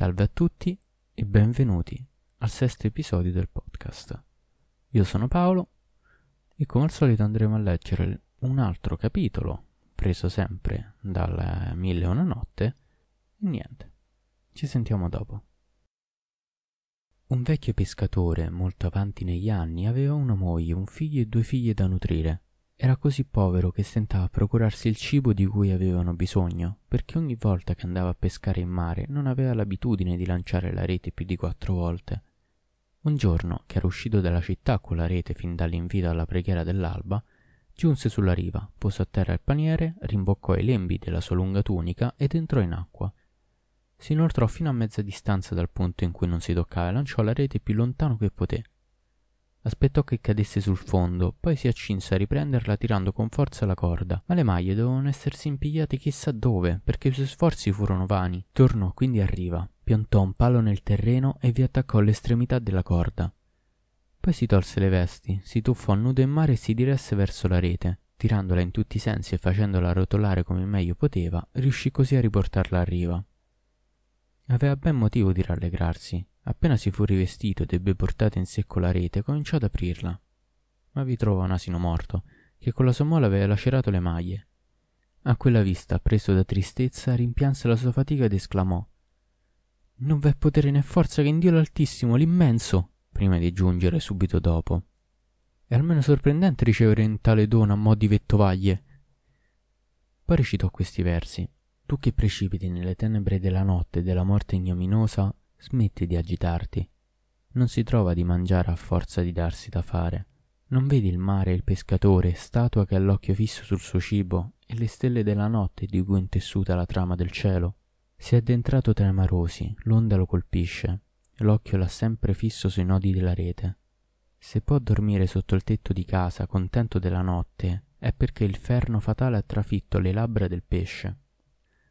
Salve a tutti e benvenuti al sesto episodio del podcast. Io sono Paolo e come al solito andremo a leggere un altro capitolo preso sempre dal Mille e una notte e niente, ci sentiamo dopo. Un vecchio pescatore, molto avanti negli anni, aveva una moglie, un figlio e due figlie da nutrire. Era così povero che stentava a procurarsi il cibo di cui avevano bisogno, perché ogni volta che andava a pescare in mare non aveva l'abitudine di lanciare la rete più di quattro volte. Un giorno, che era uscito dalla città con la rete fin dall'invito alla preghiera dell'alba, giunse sulla riva, posò a terra il paniere, rimboccò i lembi della sua lunga tunica ed entrò in acqua. Si inoltrò fino a mezza distanza dal punto in cui non si toccava e lanciò la rete più lontano che poté. Aspettò che cadesse sul fondo, poi si accinse a riprenderla tirando con forza la corda, ma le maglie dovevano essersi impigliate chissà dove, perché i suoi sforzi furono vani. Tornò quindi a riva, piantò un palo nel terreno e vi attaccò l'estremità della corda. Poi si tolse le vesti, si tuffò nudo in mare e si diresse verso la rete. Tirandola in tutti i sensi e facendola rotolare come meglio poteva, riuscì così a riportarla a riva. Aveva ben motivo di rallegrarsi. Appena si fu rivestito ed ebbe portata in secco la rete, cominciò ad aprirla. Ma vi trovò un asino morto, che con la sua mola aveva lacerato le maglie. A quella vista, preso da tristezza, rimpianse la sua fatica ed esclamò Non v'è potere né forza che in Dio l'Altissimo, l'immenso, prima di giungere subito dopo. È almeno sorprendente ricevere in tale dono a mo' di vettovaglie. Poi recitò questi versi. Tu che precipiti nelle tenebre della notte e della morte ignominosa, smetti di agitarti. Non si trova di mangiare a forza di darsi da fare. Non vedi il mare e il pescatore, statua che ha l'occhio fisso sul suo cibo, e le stelle della notte di cui è intessuta la trama del cielo? Si è addentrato tra i marosi, l'onda lo colpisce, l'occhio l'ha sempre fisso sui nodi della rete. Se può dormire sotto il tetto di casa, contento della notte, è perché il ferno fatale ha trafitto le labbra del pesce.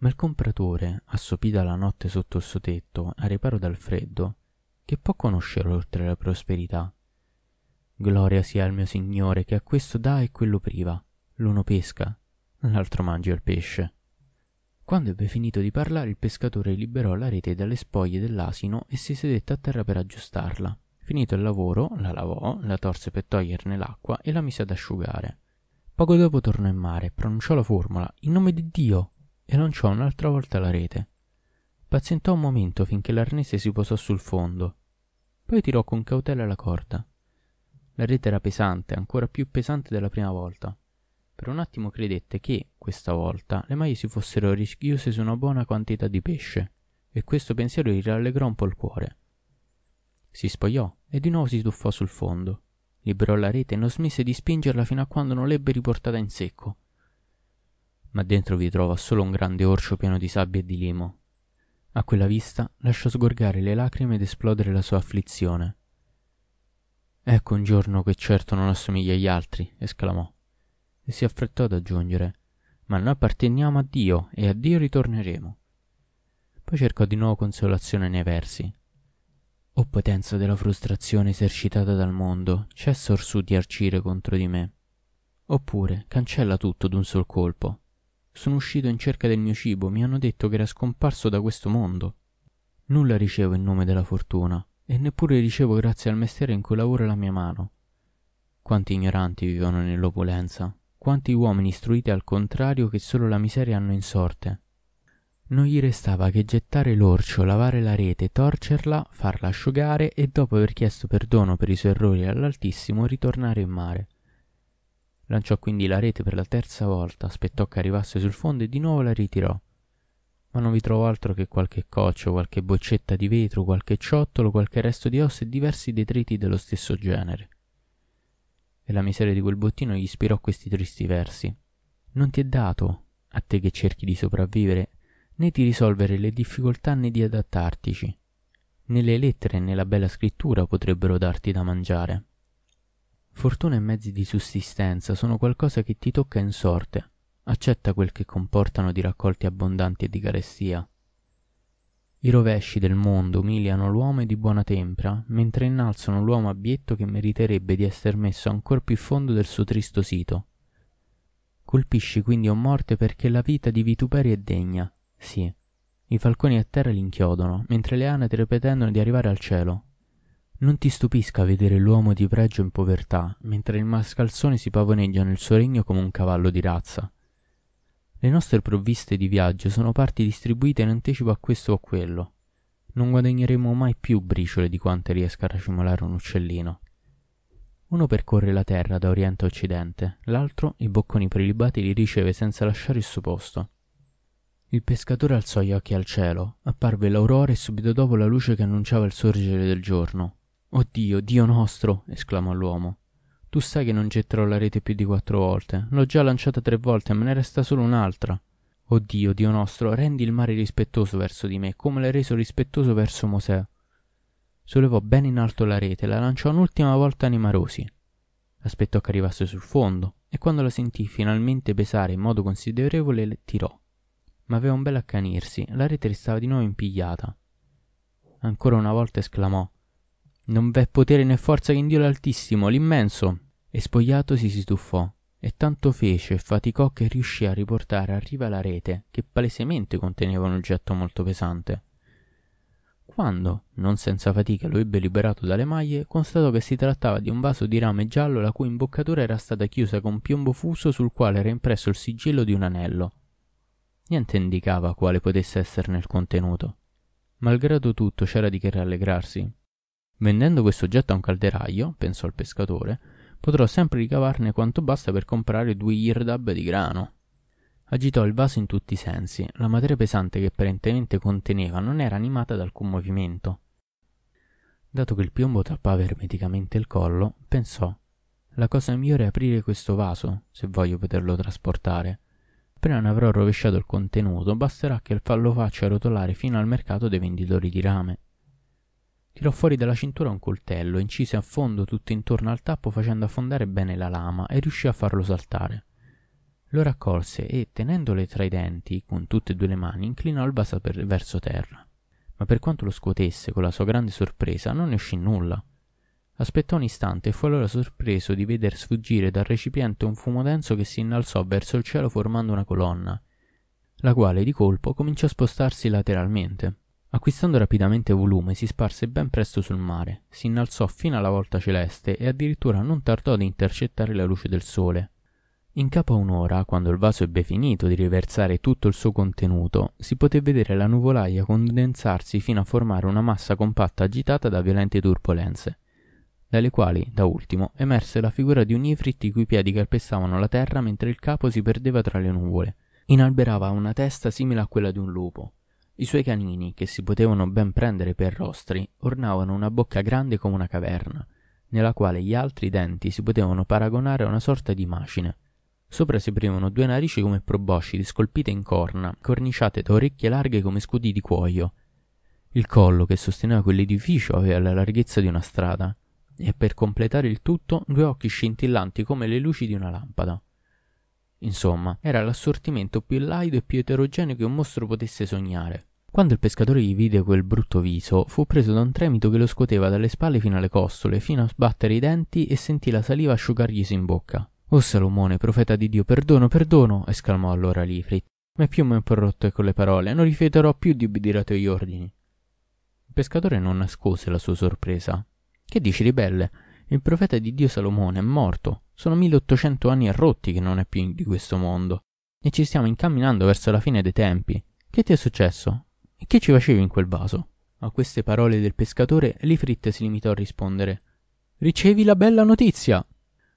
Ma il compratore, assopita la notte sotto il suo tetto, a riparo dal freddo, che può conoscere oltre la prosperità? Gloria sia al mio Signore che a questo dà e quello priva. L'uno pesca, l'altro mangia il pesce. Quando ebbe finito di parlare, il pescatore liberò la rete dalle spoglie dell'asino e si sedette a terra per aggiustarla. Finito il lavoro, la lavò, la torse per toglierne l'acqua e la mise ad asciugare. Poco dopo tornò in mare, pronunciò la formula In nome di Dio e lanciò un'altra volta la rete. Pazientò un momento finché l'arnese si posò sul fondo. Poi tirò con cautela la corda. La rete era pesante, ancora più pesante della prima volta. Per un attimo credette che, questa volta, le maglie si fossero rischiuse su una buona quantità di pesce, e questo pensiero gli rallegrò un po' il cuore. Si spogliò e di nuovo si tuffò sul fondo. Liberò la rete e non smise di spingerla fino a quando non l'ebbe riportata in secco ma dentro vi trova solo un grande orcio pieno di sabbia e di limo. A quella vista lasciò sgorgare le lacrime ed esplodere la sua afflizione. Ecco un giorno che certo non assomiglia agli altri, esclamò, e si affrettò ad aggiungere, ma noi apparteniamo a Dio e a Dio ritorneremo. Poi cercò di nuovo consolazione nei versi. O potenza della frustrazione esercitata dal mondo, cessa orsù di arcire contro di me. Oppure cancella tutto d'un sol colpo, sono uscito in cerca del mio cibo, mi hanno detto che era scomparso da questo mondo. Nulla ricevo in nome della fortuna, e neppure ricevo grazie al mestiere in cui lavora la mia mano. Quanti ignoranti vivono nell'opulenza, quanti uomini istruiti al contrario che solo la miseria hanno in sorte. Non gli restava che gettare l'orcio, lavare la rete, torcerla, farla asciugare e dopo aver chiesto perdono per i suoi errori all'Altissimo ritornare in mare. Lanciò quindi la rete per la terza volta, aspettò che arrivasse sul fondo e di nuovo la ritirò. Ma non vi trovò altro che qualche coccio, qualche boccetta di vetro, qualche ciottolo, qualche resto di ossa e diversi detriti dello stesso genere. E la miseria di quel bottino gli ispirò questi tristi versi. Non ti è dato, a te che cerchi di sopravvivere, né di risolvere le difficoltà né di adattartici. Né le lettere né la bella scrittura potrebbero darti da mangiare. Fortuna e mezzi di sussistenza sono qualcosa che ti tocca in sorte. Accetta quel che comportano di raccolti abbondanti e di carestia. I rovesci del mondo umiliano l'uomo di buona tempra, mentre innalzano l'uomo abietto che meriterebbe di essere messo ancor più fondo del suo tristo sito. Colpisci quindi o morte perché la vita di vituperi è degna, sì, I falconi a terra li inchiodono, mentre le anatre pretendono di arrivare al cielo. Non ti stupisca vedere l'uomo di pregio in povertà, mentre il mascalzone si pavoneggia nel suo regno come un cavallo di razza. Le nostre provviste di viaggio sono parti distribuite in anticipo a questo o a quello. Non guadagneremo mai più briciole di quante riesca a racimolare un uccellino. Uno percorre la terra da oriente a occidente, l'altro i bocconi prelibati li riceve senza lasciare il suo posto. Il pescatore alzò gli occhi al cielo, apparve l'aurora e subito dopo la luce che annunciava il sorgere del giorno. Oh Dio, nostro! esclamò l'uomo. Tu sai che non getterò la rete più di quattro volte. L'ho già lanciata tre volte, e me ne resta solo un'altra. Oh Dio, nostro, rendi il mare rispettoso verso di me, come l'hai reso rispettoso verso Mosè. Sollevò bene in alto la rete, la lanciò un'ultima volta nei marosi. Aspettò che arrivasse sul fondo, e quando la sentì finalmente pesare in modo considerevole, le tirò. Ma aveva un bel accanirsi, la rete restava di nuovo impigliata. Ancora una volta esclamò non v'è potere né forza che in Dio l'Altissimo, l'immenso. E spogliatosi si tuffò, e tanto fece e faticò che riuscì a riportare a riva la rete, che palesemente conteneva un oggetto molto pesante. Quando, non senza fatica, lo ebbe liberato dalle maglie, constatò che si trattava di un vaso di rame giallo la cui imboccatura era stata chiusa con piombo fuso sul quale era impresso il sigillo di un anello. Niente indicava quale potesse esserne il contenuto. Malgrado tutto c'era di che rallegrarsi, Vendendo questo oggetto a un calderaio, pensò il pescatore, potrò sempre ricavarne quanto basta per comprare due irdab di grano. Agitò il vaso in tutti i sensi. La materia pesante che apparentemente conteneva non era animata da alcun movimento. Dato che il piombo tappava ermeticamente il collo, pensò la cosa migliore è aprire questo vaso, se voglio poterlo trasportare. Appena ne avrò rovesciato il contenuto, basterà che lo faccia rotolare fino al mercato dei venditori di rame. Tirò fuori dalla cintura un coltello, incise a fondo tutto intorno al tappo facendo affondare bene la lama e riuscì a farlo saltare. Lo raccolse e, tenendole tra i denti, con tutte e due le mani, inclinò il vaso per, verso terra. Ma per quanto lo scuotesse con la sua grande sorpresa, non ne uscì nulla. Aspettò un istante e fu allora sorpreso di veder sfuggire dal recipiente un fumo denso che si innalzò verso il cielo formando una colonna, la quale di colpo cominciò a spostarsi lateralmente. Acquistando rapidamente volume, si sparse ben presto sul mare, si innalzò fino alla volta celeste e addirittura non tardò ad intercettare la luce del sole. In capo a un'ora, quando il vaso ebbe finito di riversare tutto il suo contenuto, si poté vedere la nuvolaia condensarsi fino a formare una massa compatta agitata da violente turbolenze, dalle quali, da ultimo, emerse la figura di un Ifrit i cui piedi calpestavano la terra mentre il capo si perdeva tra le nuvole. Inalberava una testa simile a quella di un lupo, i suoi canini, che si potevano ben prendere per rostri, ornavano una bocca grande come una caverna, nella quale gli altri denti si potevano paragonare a una sorta di macine. Sopra si aprivano due narici come proboscidi scolpite in corna, corniciate da orecchie larghe come scudi di cuoio. Il collo che sosteneva quell'edificio aveva la larghezza di una strada, e per completare il tutto due occhi scintillanti come le luci di una lampada. Insomma, era l'assortimento più laido e più eterogeneo che un mostro potesse sognare. Quando il pescatore gli vide quel brutto viso, fu preso da un tremito che lo scuoteva dalle spalle fino alle costole, fino a sbattere i denti e sentì la saliva asciugarglisi in bocca. Oh Salomone, profeta di Dio, perdono, perdono! esclamò allora Lifrit. Ma più mi ho interrotto con le parole, non rifiuterò più di obbedire ai tuoi ordini. Il pescatore non nascose la sua sorpresa. Che dici, ribelle? Il profeta di Dio Salomone è morto. Sono milleottocento anni e rotti che non è più di questo mondo. E ci stiamo incamminando verso la fine dei tempi. Che ti è successo? E che ci facevi in quel vaso? A queste parole del pescatore, Lifrit si limitò a rispondere. Ricevi la bella notizia.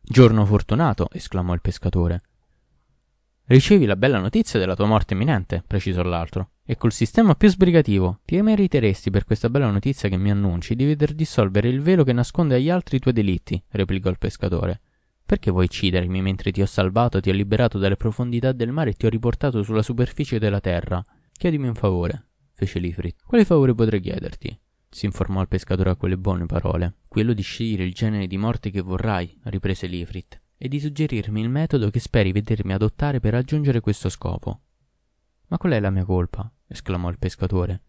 Giorno fortunato, esclamò il pescatore. Ricevi la bella notizia della tua morte imminente, precisò l'altro, e col sistema più sbrigativo. Ti meriteresti per questa bella notizia che mi annunci di veder dissolvere il velo che nasconde agli altri i tuoi delitti, replicò il pescatore. Perché vuoi uccidermi mentre ti ho salvato, ti ho liberato dalle profondità del mare e ti ho riportato sulla superficie della terra? Chiedimi un favore fece Lifrit. Quale favore potrei chiederti? si informò il pescatore a quelle buone parole. Quello di scegliere il genere di morte che vorrai, riprese Lifrit, e di suggerirmi il metodo che speri vedermi adottare per raggiungere questo scopo. Ma qual è la mia colpa? esclamò il pescatore.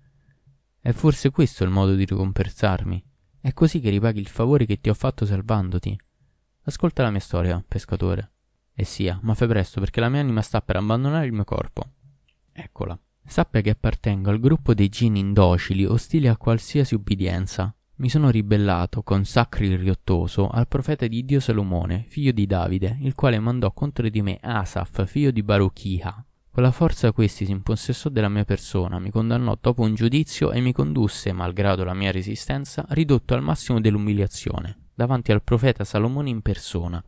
È forse questo il modo di ricompensarmi? È così che ripaghi il favore che ti ho fatto salvandoti. Ascolta la mia storia, pescatore. E sia, ma fai presto perché la mia anima sta per abbandonare il mio corpo. Eccola. Sappia che appartengo al gruppo dei gini indocili, ostili a qualsiasi ubbidienza. Mi sono ribellato con sacri riottoso al profeta di Dio Salomone, figlio di Davide, il quale mandò contro di me Asaf, figlio di Baruchiha. Con la forza questi si impossessò della mia persona, mi condannò dopo un giudizio e mi condusse, malgrado la mia resistenza, ridotto al massimo dell'umiliazione, davanti al profeta Salomone in persona.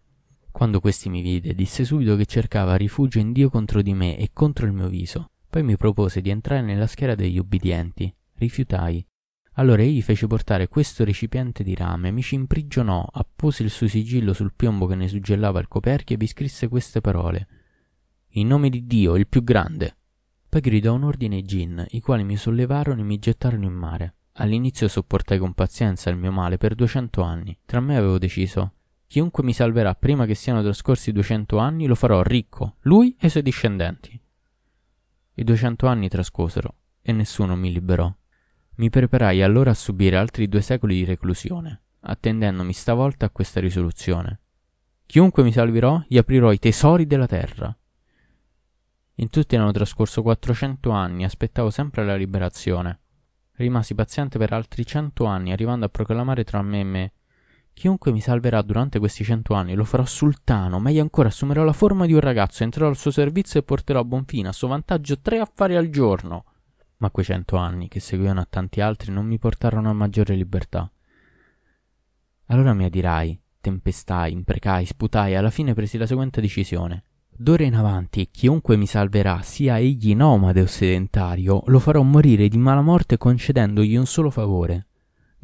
Quando questi mi vide, disse subito che cercava rifugio in Dio contro di me e contro il mio viso. Poi mi propose di entrare nella schiera degli ubbidienti. Rifiutai. Allora egli fece portare questo recipiente di rame, mi ci imprigionò, appose il suo sigillo sul piombo che ne suggellava il coperchio e vi scrisse queste parole. In nome di Dio, il più grande. Poi gridò un ordine ai gin, i quali mi sollevarono e mi gettarono in mare. All'inizio sopportai con pazienza il mio male per duecento anni. Tra me avevo deciso chiunque mi salverà prima che siano trascorsi duecento anni lo farò ricco, lui e i suoi discendenti. I duecento anni trascosero e nessuno mi liberò. Mi preparai allora a subire altri due secoli di reclusione, attendendomi stavolta a questa risoluzione. Chiunque mi salverò, gli aprirò i tesori della terra. In tutti erano trascorso quattrocento anni, aspettavo sempre la liberazione. Rimasi paziente per altri cento anni, arrivando a proclamare tra me e me Chiunque mi salverà durante questi cento anni lo farò sultano, meglio ancora assumerò la forma di un ragazzo, entrerò al suo servizio e porterò a buon fine, a suo vantaggio, tre affari al giorno. Ma quei cento anni, che seguivano a tanti altri, non mi portarono a maggiore libertà. Allora mi adirai, tempestai, imprecai, sputai e alla fine presi la seguente decisione. D'ora in avanti, chiunque mi salverà, sia egli nomade o sedentario, lo farò morire di mala morte concedendogli un solo favore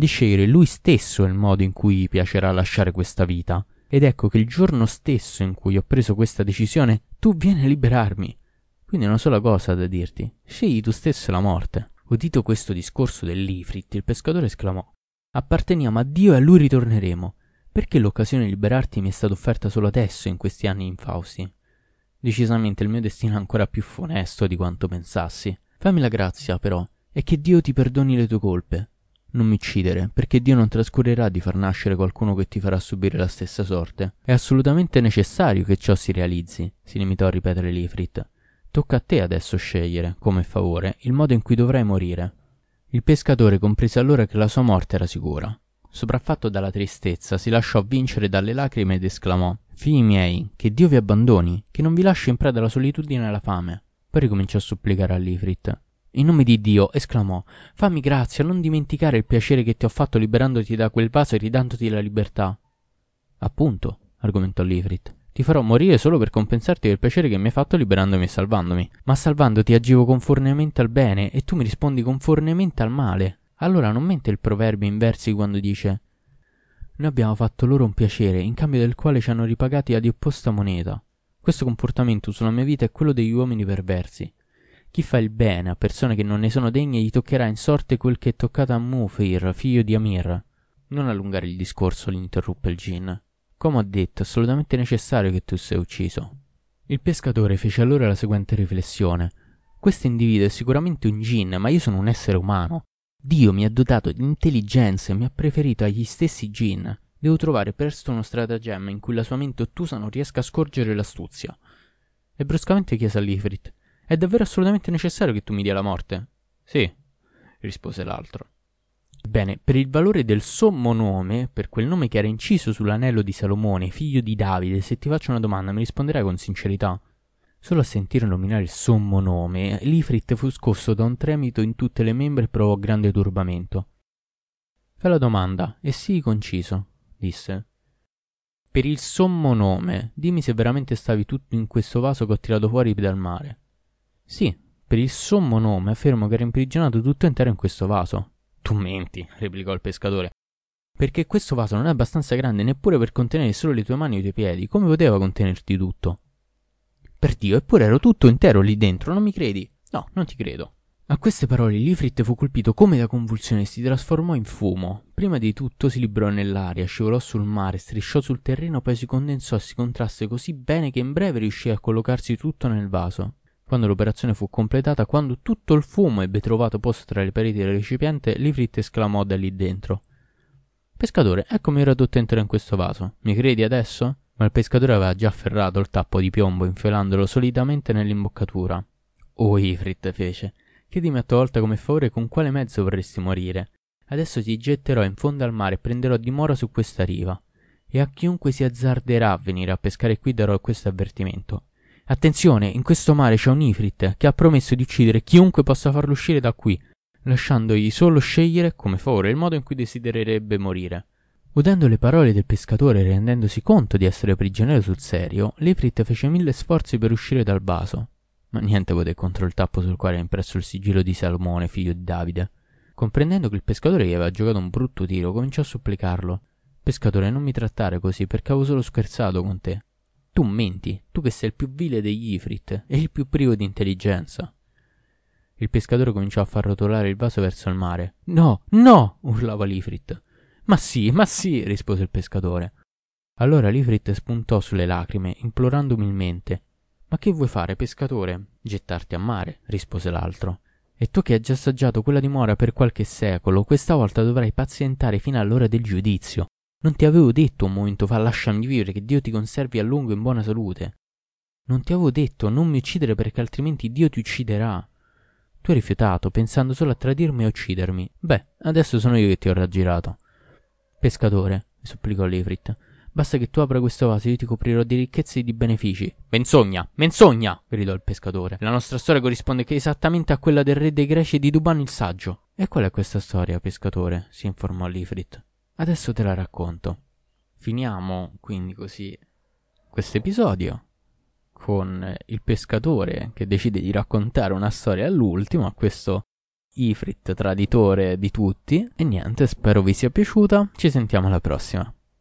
di scegliere lui stesso il modo in cui piacerà lasciare questa vita. Ed ecco che il giorno stesso in cui ho preso questa decisione, tu vieni a liberarmi. Quindi una sola cosa da dirti, scegli tu stesso la morte. Udito questo discorso dell'Ifrit, il pescatore esclamò Apparteniamo a Dio e a lui ritorneremo. Perché l'occasione di liberarti mi è stata offerta solo adesso in questi anni infausti? Decisamente il mio destino è ancora più funesto di quanto pensassi. Fammi la grazia, però, e che Dio ti perdoni le tue colpe. Non mi uccidere, perché Dio non trascurerà di far nascere qualcuno che ti farà subire la stessa sorte. È assolutamente necessario che ciò si realizzi, si limitò a ripetere Lifrit. Tocca a te adesso scegliere, come favore, il modo in cui dovrai morire. Il pescatore comprese allora che la sua morte era sicura. Sopraffatto dalla tristezza, si lasciò vincere dalle lacrime ed esclamò: Figli miei, che Dio vi abbandoni, che non vi lasci in preda alla solitudine e alla fame. Poi ricominciò a supplicare a Lifrit. In nome di Dio, esclamò, fammi grazia, non dimenticare il piacere che ti ho fatto liberandoti da quel vaso e ridandoti la libertà. Appunto, argomentò Livrit, ti farò morire solo per compensarti del piacere che mi hai fatto liberandomi e salvandomi. Ma salvandoti agivo conformemente al bene e tu mi rispondi conformemente al male. Allora non mente il proverbio in versi quando dice Noi abbiamo fatto loro un piacere, in cambio del quale ci hanno ripagati a di opposta moneta. Questo comportamento sulla mia vita è quello degli uomini perversi. Chi fa il bene a persone che non ne sono degne gli toccherà in sorte quel che è toccato a Mufir, figlio di Amir. Non allungare il discorso, l'interruppe il gin. Come ho detto, è assolutamente necessario che tu sia ucciso. Il pescatore fece allora la seguente riflessione. Questo individuo è sicuramente un gin, ma io sono un essere umano. Dio mi ha dotato di intelligenza e mi ha preferito agli stessi gin. Devo trovare presto uno stratagemma in cui la sua mente ottusa non riesca a scorgere l'astuzia. E bruscamente chiese a. È davvero assolutamente necessario che tu mi dia la morte? Sì, rispose l'altro. Bene, per il valore del sommo nome, per quel nome che era inciso sull'anello di Salomone, figlio di Davide, se ti faccio una domanda mi risponderai con sincerità? Solo a sentire nominare il sommo nome, Lifrit fu scosso da un tremito in tutte le membra e provò grande turbamento. Fai la domanda, e sii conciso, disse. Per il sommo nome, dimmi se veramente stavi tutto in questo vaso che ho tirato fuori dal mare. Sì, per il sommo nome affermo che era imprigionato tutto intero in questo vaso. Tu menti, replicò il pescatore. Perché questo vaso non è abbastanza grande neppure per contenere solo le tue mani e i tuoi piedi. Come poteva contenerti tutto? Per Dio, eppure ero tutto intero lì dentro, non mi credi? No, non ti credo. A queste parole Lifrit fu colpito come da convulsione e si trasformò in fumo. Prima di tutto si librò nell'aria, scivolò sul mare, strisciò sul terreno, poi si condensò e si contrasse così bene che in breve riuscì a collocarsi tutto nel vaso. Quando l'operazione fu completata, quando tutto il fumo ebbe trovato posto tra le pareti del recipiente, Livrit esclamò da lì dentro. Pescatore, eccomi ora tutto intero in questo vaso. Mi credi adesso? Ma il pescatore aveva già afferrato il tappo di piombo, infilandolo solidamente nell'imboccatura. Oh, Ifrit fece. Chiedimi a tua volta come favore con quale mezzo vorresti morire. Adesso ti getterò in fondo al mare e prenderò dimora su questa riva. E a chiunque si azzarderà a venire a pescare qui darò questo avvertimento. Attenzione, in questo mare c'è un Ifrit che ha promesso di uccidere chiunque possa farlo uscire da qui, lasciandogli solo scegliere, come favore, il modo in cui desidererebbe morire. Udendo le parole del pescatore e rendendosi conto di essere prigioniero sul serio, l'Ifrit fece mille sforzi per uscire dal vaso. Ma niente poté contro il tappo sul quale era impresso il sigillo di Salomone, figlio di Davide. Comprendendo che il pescatore gli aveva giocato un brutto tiro, cominciò a supplicarlo. Pescatore, non mi trattare così, perché avevo solo scherzato con te. Tu menti, tu che sei il più vile degli Ifrit e il più privo di intelligenza. Il pescatore cominciò a far rotolare il vaso verso il mare. No, no! urlava l'Ifrit. Ma sì, ma sì, rispose il pescatore. Allora l'Ifrit spuntò sulle lacrime, implorando umilmente. Ma che vuoi fare, pescatore? Gettarti a mare, rispose l'altro. E tu che hai già assaggiato quella dimora per qualche secolo, questa volta dovrai pazientare fino all'ora del giudizio. Non ti avevo detto un momento fa lasciami vivere che Dio ti conservi a lungo in buona salute. Non ti avevo detto non mi uccidere perché altrimenti Dio ti ucciderà. Tu hai rifiutato, pensando solo a tradirmi e uccidermi. Beh, adesso sono io che ti ho raggirato. Pescatore, supplicò l'Ifrit, basta che tu apra questo vaso e io ti coprirò di ricchezze e di benefici. Menzogna, menzogna! gridò il pescatore. La nostra storia corrisponde esattamente a quella del re dei greci e di Duban il saggio. E qual è questa storia, pescatore? si informò l'Ifrit. Adesso te la racconto. Finiamo quindi così questo episodio con il pescatore che decide di raccontare una storia all'ultimo a questo Ifrit traditore di tutti. E niente, spero vi sia piaciuta. Ci sentiamo alla prossima.